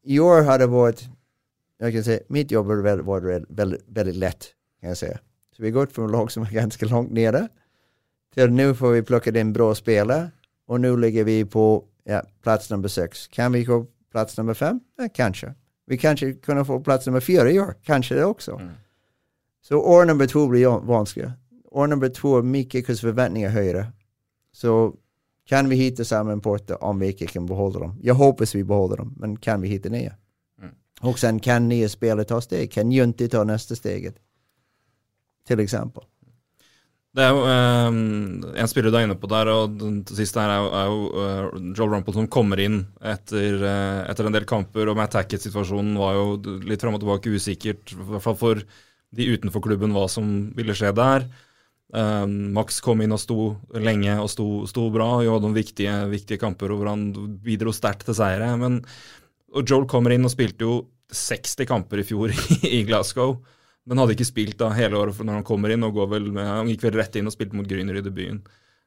i år har det vært jeg kan si, mitt jobb har vært veldig, väldigt, väldigt lett, kan jeg si. Så vi har gått fra lag som er ganske langt nere til nå får vi plukket inn bra spillere, og nå ligger vi på ja, plass nummer seks. Kan vi gå plass nummer fem? Ja, kanske. Vi kanske kunne få plats nummer fyra i år, kanske det också. Mm. Så år nummer två blir vanskligt. År nummer två, mycket förväntningar høyere. Så kan vi hitta samma importer om vi inte kan behålla dem? Jag hoppas vi behåller dem, men kan vi hitta nya? Mm. Och sen kan nya spelare ta steg? Kan Junti ta nästa steget? Till exempel. Det er jo um, en spiller du er inne på der, og den siste her er, er jo uh, Joel Rumpel som kommer inn etter, uh, etter en del kamper. og Matt Hackett-situasjonen var jo litt fram og tilbake usikkert, i hvert fall for de utenfor klubben, hva som ville skje der. Um, Max kom inn og sto lenge og sto, sto bra. og hadde noen viktige, viktige kamper hvor han bidro sterkt til seire. Men, og Joel kommer inn og spilte jo 60 kamper i fjor i Glasgow. Men hadde ikke spilt da hele året når han kommer inn, og vel med, han gikk vel rett inn og spilte mot Grüner i debuten.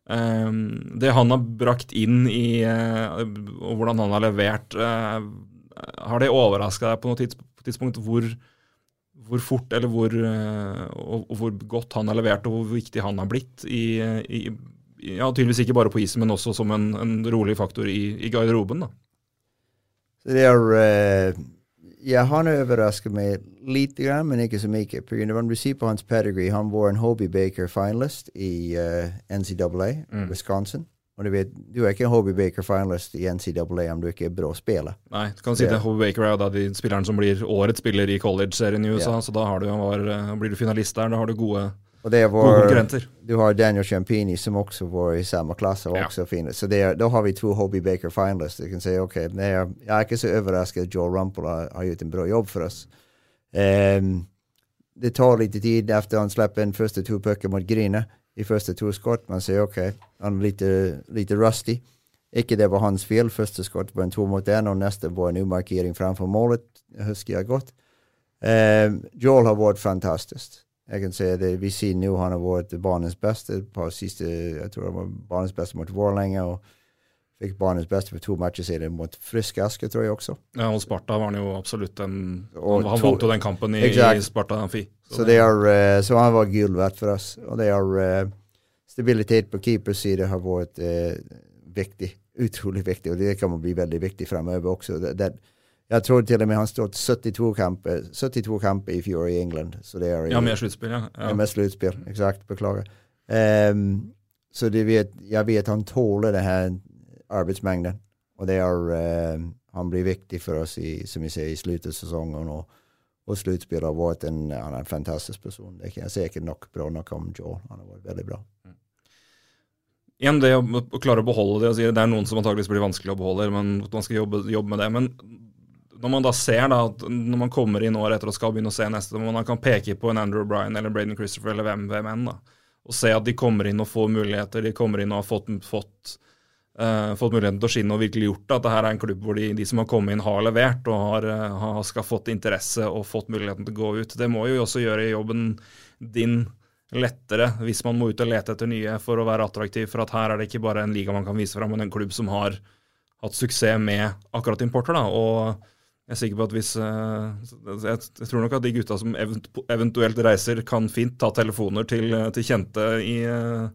Um, det han har brakt inn i, uh, og hvordan han har levert, uh, har det overraska deg på noe tidspunkt hvor, hvor fort eller hvor, uh, og, og, hvor godt han har levert, og hvor viktig han har blitt i, i ja, tydeligvis ikke bare på isen, men også som en, en rolig faktor i, i garderoben. da. Det er ja, han overrasker meg lite grann, men ikke så mye. På grund av du ser på hans pedigree, han var en Hobie Baker finalist i uh, eh, NCAA, mm. Wisconsin. Og du vet, du er ikke en Hobie Baker finalist i NCAA om du ikke er bra spiller. Nei, du kan si att Hobie Baker jo da de spilleren som blir årets spiller i college-serien i USA, yeah. så da har du, var, eh, blir du finalist der. Da har du gode och det var, Du har Daniel Champini som också var i samma klass och ja. också. Så det, då har vi två Hobby Baker finalists. Du kan säga okej, okay, jag är inte så överraskad att Joe Rumpel har, har gjort en bra jobb för oss. Um, det tar lite tid efter han släpper en första två puckar mot Grina i första två skott. Man säger okej, okay, han är lite, lite rusty. Icke det var hans fel, första skott var en två mot en och nästa var en umarkering framför målet. Huskar jag gott. Um, Joel har varit fantastiskt. Jag kan si det, vi sier nå han har vært barnens beste på siste, jeg tror han var barnens beste mot Vålerenga. og Fikk barnens beste for to matcher siden mot Frisk Aske, tror jeg også. Ja, og Sparta var han jo absolutt en, og han vant den kampen i, i Sparta Amfi. Så, är, uh, så han var gull verdt for oss Og det er uh, stabilitet på keepers side har vært uh, viktig, Utrolig viktig og det kommer bli veldig viktig fremover også. Det, det, jag tror til og med han stått 72 kamper, 72 kamper i fjor i England. Så det är ja, med sluttspill, Ja. ja. med sluttspill, exakt, Beklager. Um, så det vet, jeg vet han tåler denne arbeidsmengden. Og Och det er, um, han blir viktig for oss i, som vi ser, i slutten av sesongen. Og, og sluttspillet har vært en, han er en fantastisk person. Det kan jeg sikkert nok bra nok om Joe. Han har vært veldig bra. Mm. Igjen det å, å klare å beholde det. Altså, det er noen som antageligvis blir vanskelig å beholde, men man skal jobbe, jobbe med det. Men når man da ser da, at når man kommer inn år etter og skal begynne å se neste, når man kan peke på en Andrew Bryan eller Braden Christopher eller hvem, hvem enn, da, og se at de kommer inn og får muligheter, de kommer inn og har fått, fått, uh, fått muligheten til å skinne og virkelig gjort det, at det her er en klubb hvor de, de som har kommet inn, har levert og har, uh, har skal fått interesse og fått muligheten til å gå ut. Det må jo også gjøre jobben din lettere hvis man må ut og lete etter nye for å være attraktiv, for at her er det ikke bare en liga man kan vise fram, men en klubb som har hatt suksess med akkurat importer. da, og Jeg er sikker på at hvis uh, jeg, tror nok at de gutta som eventuelt reiser, kan fint ta telefoner til, til kjente, i, uh,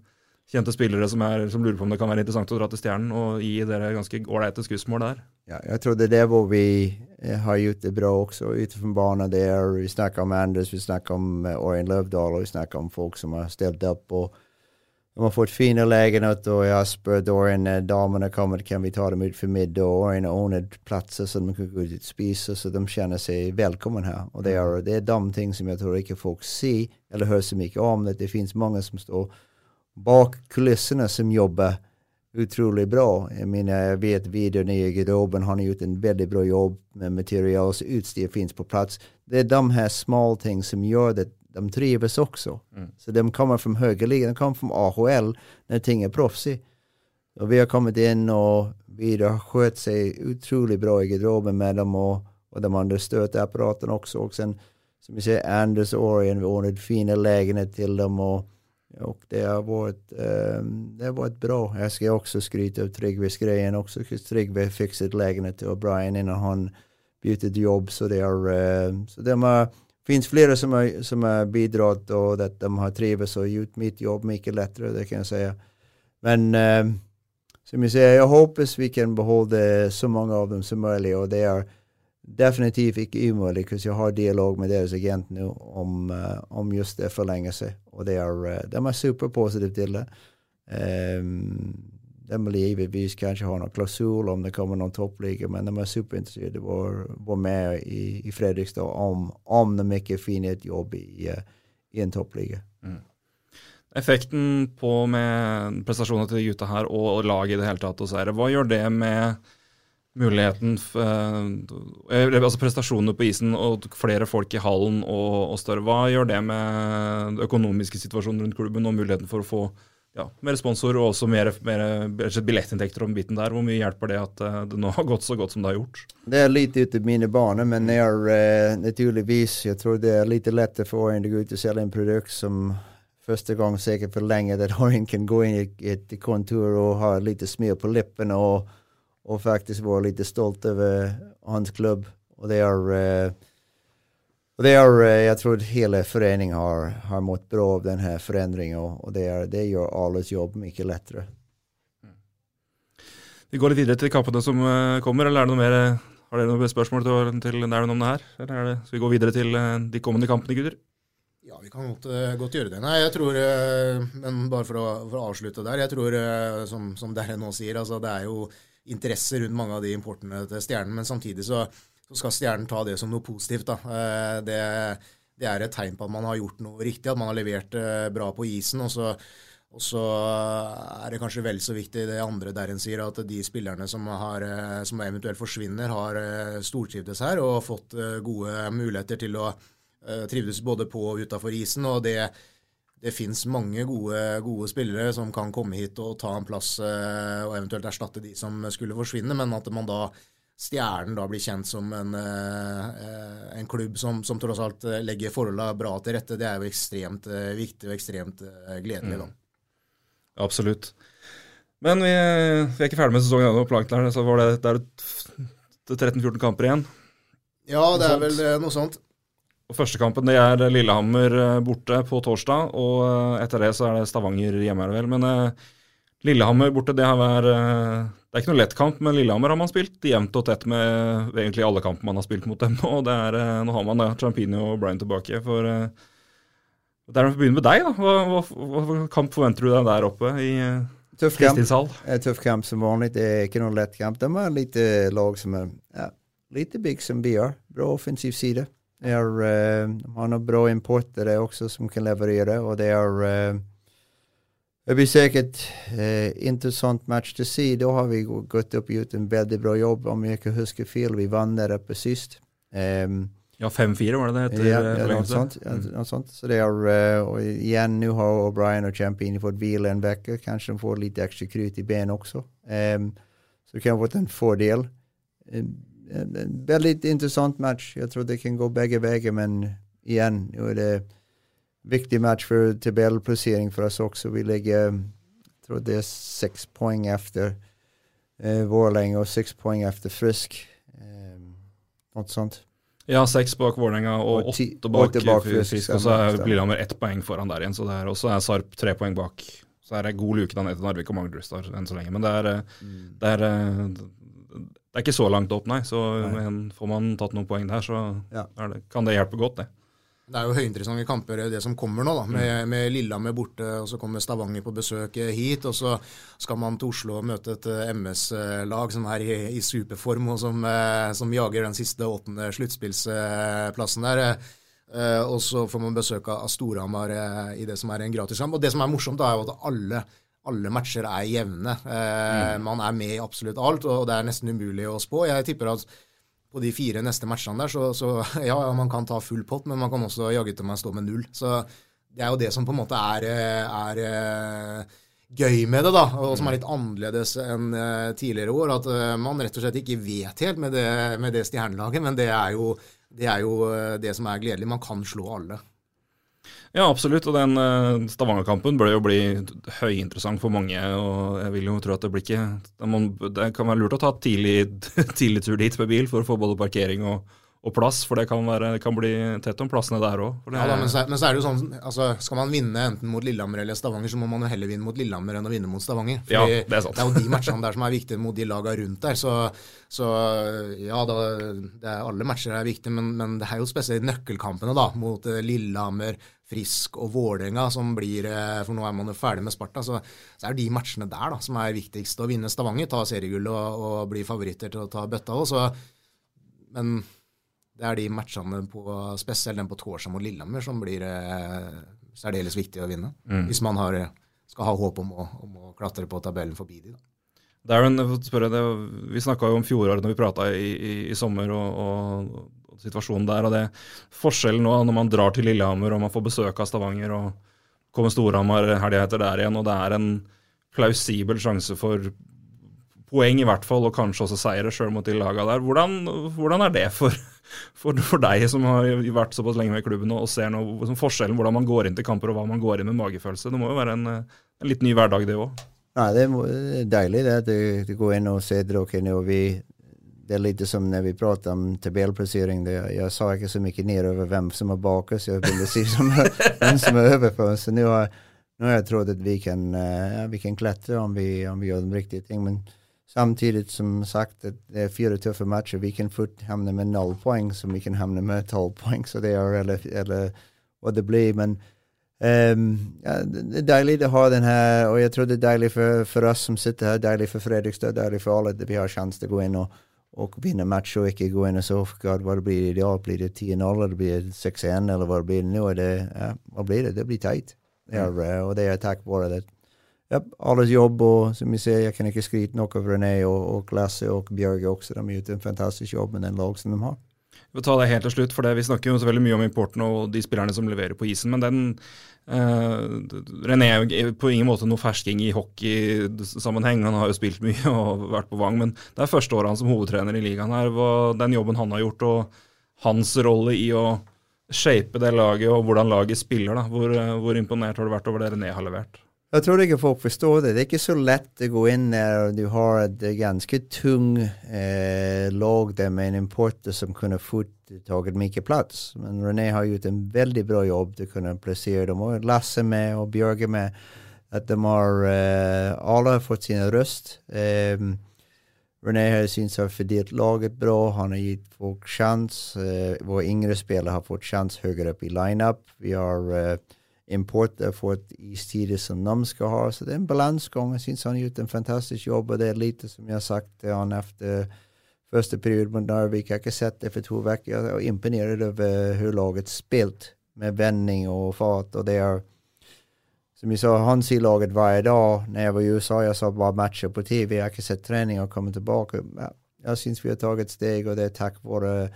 kjente spillere som, er, som, lurer på om det kan være interessant å dra til Stjernen, og gi dere ganske ålreite skussmål der. Ja, jeg tror det er det hvor vi eh, har gjort det bra også, utenfor banen der. Vi snakker om Anders, vi snakker om Orien Løvdahl, og vi snakker om folk som har stilt opp. og de har fått fina lägenheter och jag spurt Orion när damerna kommer kan vi ta dem ut för middag och en har ordnat platser så de kan gå ut och spisa så de känner sig välkommen här. Och det är, det är de ting som jag tror inte folk ser eller hör så mycket om. Det, det finns många som står bak kulisserna som jobbar otroligt bra. Jag menar, jag vet videon i garderoben har gjort en väldigt bra jobb med material så utstyr finns på plats. Det är de här små ting som gör det de trivs också. Mm. Så de kommer från högerligan, de kommer från AHL när ting är proffsigt. Och vi har kommit in och vi har skött sig otroligt bra i garderoben med dem och, och de andra stötapparaten också. Och sen som vi säger Anders och Orion, vi ordnade fina lägenheter till dem och, och det har varit, um, det har varit bra. Jag ska också skryta av Tryggves grejen också. Tryggve fixade lägenhet till Brian innan han bytte jobb så det har, uh, så de har finns flera som har, som har bidragit och att de har trivts och gjort mitt jobb mycket lättare, det kan jag säga. Men eh, som jag säger, jag hoppas vi kan behålla så många av dem som möjligt och det är definitivt inte omöjligt, för jag har dialog med deras agent nu om, uh, om just det förlängelse och det är, uh, de är superpositiva till det. Um, de vill givetvis kanske ha noen klausul om det kommer noen toppliga, men de er superintresserade i å være med i, i Fredrikstad om, om de ikke finner et jobb i, i en toppliga. Mm. Effekten på med prestasjonene til gutta her og, og laget i det hele tatt og seire, hva gjør det med muligheten eh, Altså prestasjonene på isen og flere folk i hallen og, og større, hva gjør det med den økonomiske situasjonen rundt klubben og muligheten for å få ja, mer sponsor og også mer, mer billettinntekter om biten der. Hvor mye hjelper det at uh, det nå har gått så godt som det har gjort? Det er litt ute i mine baner, men det er uh, naturligvis Jeg tror det er litt lettere for Orion å gå ut og selge en produkt som første gang sikkert for lenge at Orion kan gå inn i et kontor og ha litt smil på leppene og, og faktisk være litt stolt over hans klubb. Og det er uh, och det är, eh, jag tror att hela föreningen har, har mått bra av den här förändringen och, och det, är, det gör alles jobb mycket lättare. Mm. Vi går litt videre til kampene som uh, kommer, eller er det noe mer, eh, har dere noen spørsmål til, til Nærum om det her? Eller er det, skal vi gå videre til de kommende kampene, gutter? Ja, vi kan godt, godt, gjøre det. Nei, jeg tror, men bare for å, for å avslutte der, jeg tror, som, som dere nå sier, altså det er jo interesse rundt mange av de importene til Stjernen, men samtidig så så skal Stjernen ta det som noe positivt. Da. Eh, det, det, er et tegn på at man har gjort noe riktig, at man har levert eh, bra på isen. og så og så er det kanskje vel så viktig det andre der en sier, at de spillerne som, har, eh, som eventuelt forsvinner, har stortrivdes her og fått gode muligheter til å trives både på og utafor isen. og det, det fins mange gode, gode, spillere som kan komme hit og ta en plass og eventuelt erstatte de som skulle forsvinne, men at man da Stjernen da blir kjent som en, eh, en klubb som, som, tross alt eh, legger forholdene bra til rette, det er jo ekstremt eh, viktig og ekstremt gledelig. da. Mm. Absolutt. Men vi, vi, er ikke ferdig med sesongen ennå. Så var det, det er 13-14 kamper igjen. Ja, det er vel noe sånt. Og Første kampen det er Lillehammer borte på torsdag, og etter det så er det Stavanger hjemme. vel, Men Lillehammer borte, det har vært Det er ikke noe lett kamp, men Lillehammer har man spilt jevnt og tett med egentlig alle kamper man har spilt mot dem nå. Det er, eh, nå har man da Trampini og Brian tilbake. for eh, det er å begynne med deg. da. Hva, hva, hva, kamp forventer du deg der oppe i tøff Kristinshall? Tøff kamp som vanlig. Det er ikke noen lett kamp. De er litt lag som er ja, litt big som vi har. Bra offensiv side. De har, de har noen bra importer også som kan leverere. og det er det blir säkert eh, intressant match å se. Da har vi gått opp og gjort en veldig bra jobb. Om jeg ikke husker feil, vi vann der oppe sist. Um, ja, 5-4 var det det etter ja, ja, noe sånt, mm. noe sånt. Så det er, uh, og igjen, nå har O'Brien og Champini fått hvile en uke. Kanskje de får litt ekstra krut i ben også. Um, så det kan ha vært en fordel. Um, en, en veldig interessant match. Jeg tror det kan gå begge veier, men igjen, nå er det viktig match for tabellplassering for oss også. Vi ligger, tror det er seks poeng efter eh, Vålerenga og seks poeng efter Frisk. Eh, noe sånt. Ja, seks bak Vålerenga og Og åtte bak, bak Frisk. Frisk, Og så er. Lillehammer ett poeng foran der igjen. Så det er også er Sarp tre poeng bak. Så er det god luke da ned til Narvik og Manglerudstad enn så lenge. Men det er, eh, Mm. det, er, eh, det er ikke så langt opp, nei. Så men får man tatt noen poeng der, så Ja. det, kan det hjelpe godt, det. Det er jo høyinteressante kamper, det som kommer nå, da, med, med Lillehammer borte. og Så kommer Stavanger på besøk hit. og Så skal man til Oslo og møte et eh, MS-lag som er i, i superform, og som, eh, som jager den siste åttende sluttspillsplassen der. Eh, og så får man besøk av Storhamar eh, i det som er en gratiskamp. Og det som er morsomt, da, er jo at alle, alle matcher er jevne. Eh, Man er med i absolutt alt, og det er nesten umulig å spå. Jeg tipper at på de fire neste matchene der, så, så ja, man kan ta full pott, men man kan også jaggu til meg stå med null. Så det er jo det som på en måte er, er eh, gøy med det, da, og som er litt annerledes enn eh, tidligere år. At eh, man rett og slett ikke vet helt med det, det stjernelaget, men det er, jo, det er jo det som er gledelig. Man kan slå alle. Ja, absolutt. Og den eh, Stavanger-kampen bør jo bli høyinteressant for mange. Og jeg vil jo tro at det blir ikke Det, det kan være lurt å ta tidlig, tidlig tur dit med bil for å få både parkering og, og plass, for det kan, være, det kan bli tett om plassene der òg. Ja, men, men så er det jo sånn, altså, skal man vinne enten mot Lillehammer eller Stavanger, så må man jo heller vinne mot Lillehammer enn å vinne mot Stavanger. Ja, det er sant. Det er jo de matchene der som er viktige mot de lagene rundt der. Så, så ja, da, det er, alle matcher er viktige, men, men det er jo spesielt nøkkelkampene da, mot eh, Lillehammer, Frisk og Vålerenga som blir eh, For nå er man jo ferdig med Sparta, så, så er det de matchene der da, som er viktigst. Å vinne Stavanger, ta seriegullet og, og bli favoritter til å ta bøtta òg, så Men det er de matchene på spesielt den på Torsham og Lillehammer som blir eh, særdeles viktig å vinne. Hvis man har, skal ha håp om å, om å klatre på tabellen forbi de. Da. Darren, spørre, det, vi snakka jo om fjoråret når vi prata i, i, i sommer og, og, og situasjonen der. og det Forskjellen nå når man drar til Lillehammer og man får besøk av Stavanger og kommer Storhamar helga etter der igjen, og det er en plausibel sjanse for poeng i hvert fall, og kanskje også seire sjøl mot de laga der. Hvordan, hvordan er det for, for, for, deg som har vært såpass lenge med klubben og, ser noe, liksom forskjellen hvordan man går inn til kamper og hva man går inn med magefølelse? Det må jo være en, en litt ny hverdag, det òg? Nei, det er deilig det at du, du går inn og ser dere. og vi det er litt som når vi prater om tabellplassering. Jeg sa ikke så mye nedover hvem som er bak oss, jeg ville si som, vem som er overfor oss. Nå har, jeg har at vi kan, ja, vi kan klatre om vi, om vi gjør de riktige ting. Men samtidigt som sagt att det är fyra tuffa matcher. Vi kan fort hamna med noll poäng som vi kan hamna med 12 poäng. Så det är eller, eller vad det blir. Men Um, ja, det er deilig å ha den her, og jeg tror det er deilig for, for oss som sitter her, deilig for Fredrikstad, deilig for alle at vi har til å gå inn og, og vinne match, og ikke gå inn og så God, hva det blir i dag. Blir det 10-0, eller blir det 6-1, eller hva det blir nå? Er det, ja, hva blir det? Det blir teit. Det er, uh, og det er takk være det. Ja, alles jobb, og som vi ser, jeg kan ikke skryte nok av René og, og Lasse og Bjørge også. De har gjort en fantastisk jobb med den lag som de har. Vi får ta det helt til slutt, for det, Vi snakker jo så veldig mye om importen og de spillerne som leverer på isen. Men den eh, René er jo på ingen måte noe fersking i hockeysammenheng. Han har jo spilt mye og vært på Vang, men det er første året han som hovedtrener i ligaen her. Hva, den jobben han har gjort og hans rolle i å shape det laget og hvordan laget spiller, da. Hvor, hvor imponert har du vært over det René har levert? Jag tror ikke folk forstår det. Det er ikke så lett å gå inn der, og du har et ganske tung eh, lag der med en importer som kunne fort tatt mye plass. Men René har gjort en veldig bra jobb Du kunne plassere dem. og Lasse med og Bjørge med. At de har, eh, Alle har fått sine røst. Eh, René har syntes har fordelt laget bra. Han har gitt folk chans. Eh, våre yngre spillere har fått chans høyere opp i line-up. Vi har eh, importer at istider som de skal ha. Så det er en balansgång. Jeg syns han har gjort en fantastisk jobb og det er lite som jeg har sagt til han efter første period mot Narvik. Jeg har ikke sett det for to uker. Jeg er imponert over hvor laget spilt med vending og fart og det er som jeg sa, han sier laget varje dag. Når jeg var i USA, jeg sa bare matcher på tv. Jeg har ikke sett trening og kommet tilbake. Jeg syns vi har tagit steg og det er takk vare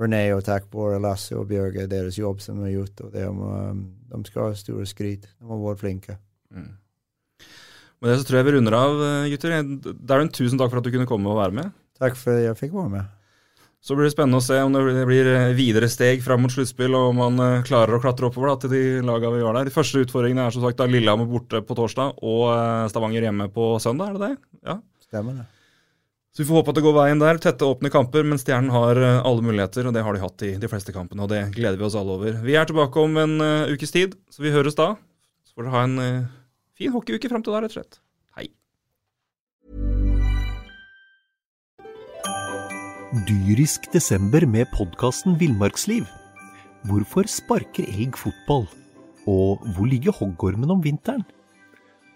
René og Takbor og Lasse og Bjørge, deres jobb som de har gjort. og de, de skal ha store skryt. De har varit flinke. Mm. Med det så tror jeg vi runder av, gutter. Darren, tusen takk for at du kunne komme og være med. Takk for at jeg fikk være med. Så blir det spennende å se om det blir videre steg fram mot sluttspill, og om man klarer å klatre oppover da, til de lagene vi var der. De første utfordringene er som sagt da Lillehammer borte på torsdag og Stavanger hjemme på søndag, er det det? Ja. Stemmer det. Så vi får håpe at det går veien der. Tette, åpne kamper, men Stjernen har eh, alle muligheter, og det har de hatt i de fleste kampene. Og det gleder vi oss alle over. Vi er tilbake om en uh, ukes tid, så vi høres da. Så får dere ha en uh, fin hockeyuke fram til da, rett og slett. Hei. Dyrisk desember med podkasten Villmarksliv. Hvorfor sparker elg fotball? Og hvor ligger hoggormen om vinteren?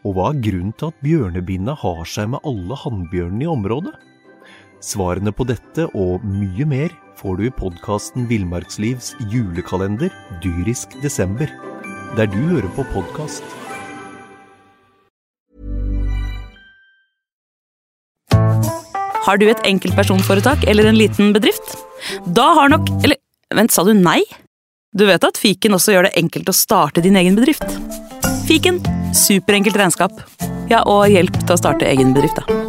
Og hva er grunnen til at bjørnebinna har seg med alle hannbjørnene i området? Svarene på dette og mye mer får du i podkasten Villmarkslivs julekalender dyrisk desember, der du hører på podkast. Har du et enkeltpersonforetak eller en liten bedrift? Da har nok Eller vent, sa du nei? Du vet at fiken også gjør det enkelt å starte din egen bedrift? Fiken superenkelt regnskap. Ja, og hjelp til å starte egen bedrift, da.